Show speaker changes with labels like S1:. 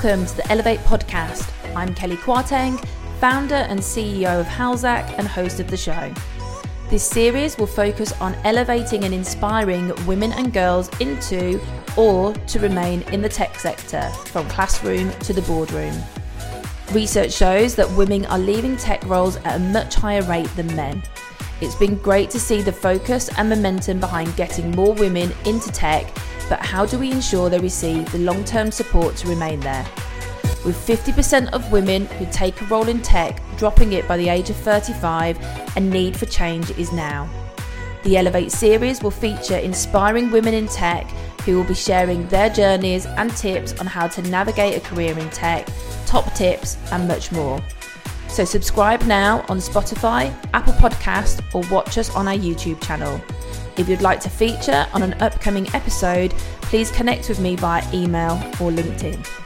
S1: Welcome to the Elevate podcast. I'm Kellie Kwarteng, founder and CEO of Halzak and host of the show. This series will focus on elevating and inspiring women and girls into or to remain in the tech sector, from classroom to the boardroom. Research shows that women are leaving tech roles at a much higher rate than men. It's been great to see the focus and momentum behind getting more women into tech but how do we ensure they receive the long term support to remain there? With 50% of women who take a role in tech dropping it by the age of 35, a need for change is now. The Elevate series will feature inspiring women in tech who will be sharing their journeys and tips on how to navigate a career in tech, top tips, and much more. So, subscribe now on Spotify, Apple Podcast, or watch us on our YouTube channel. If you'd like to feature on an upcoming episode, please connect with me via email or LinkedIn.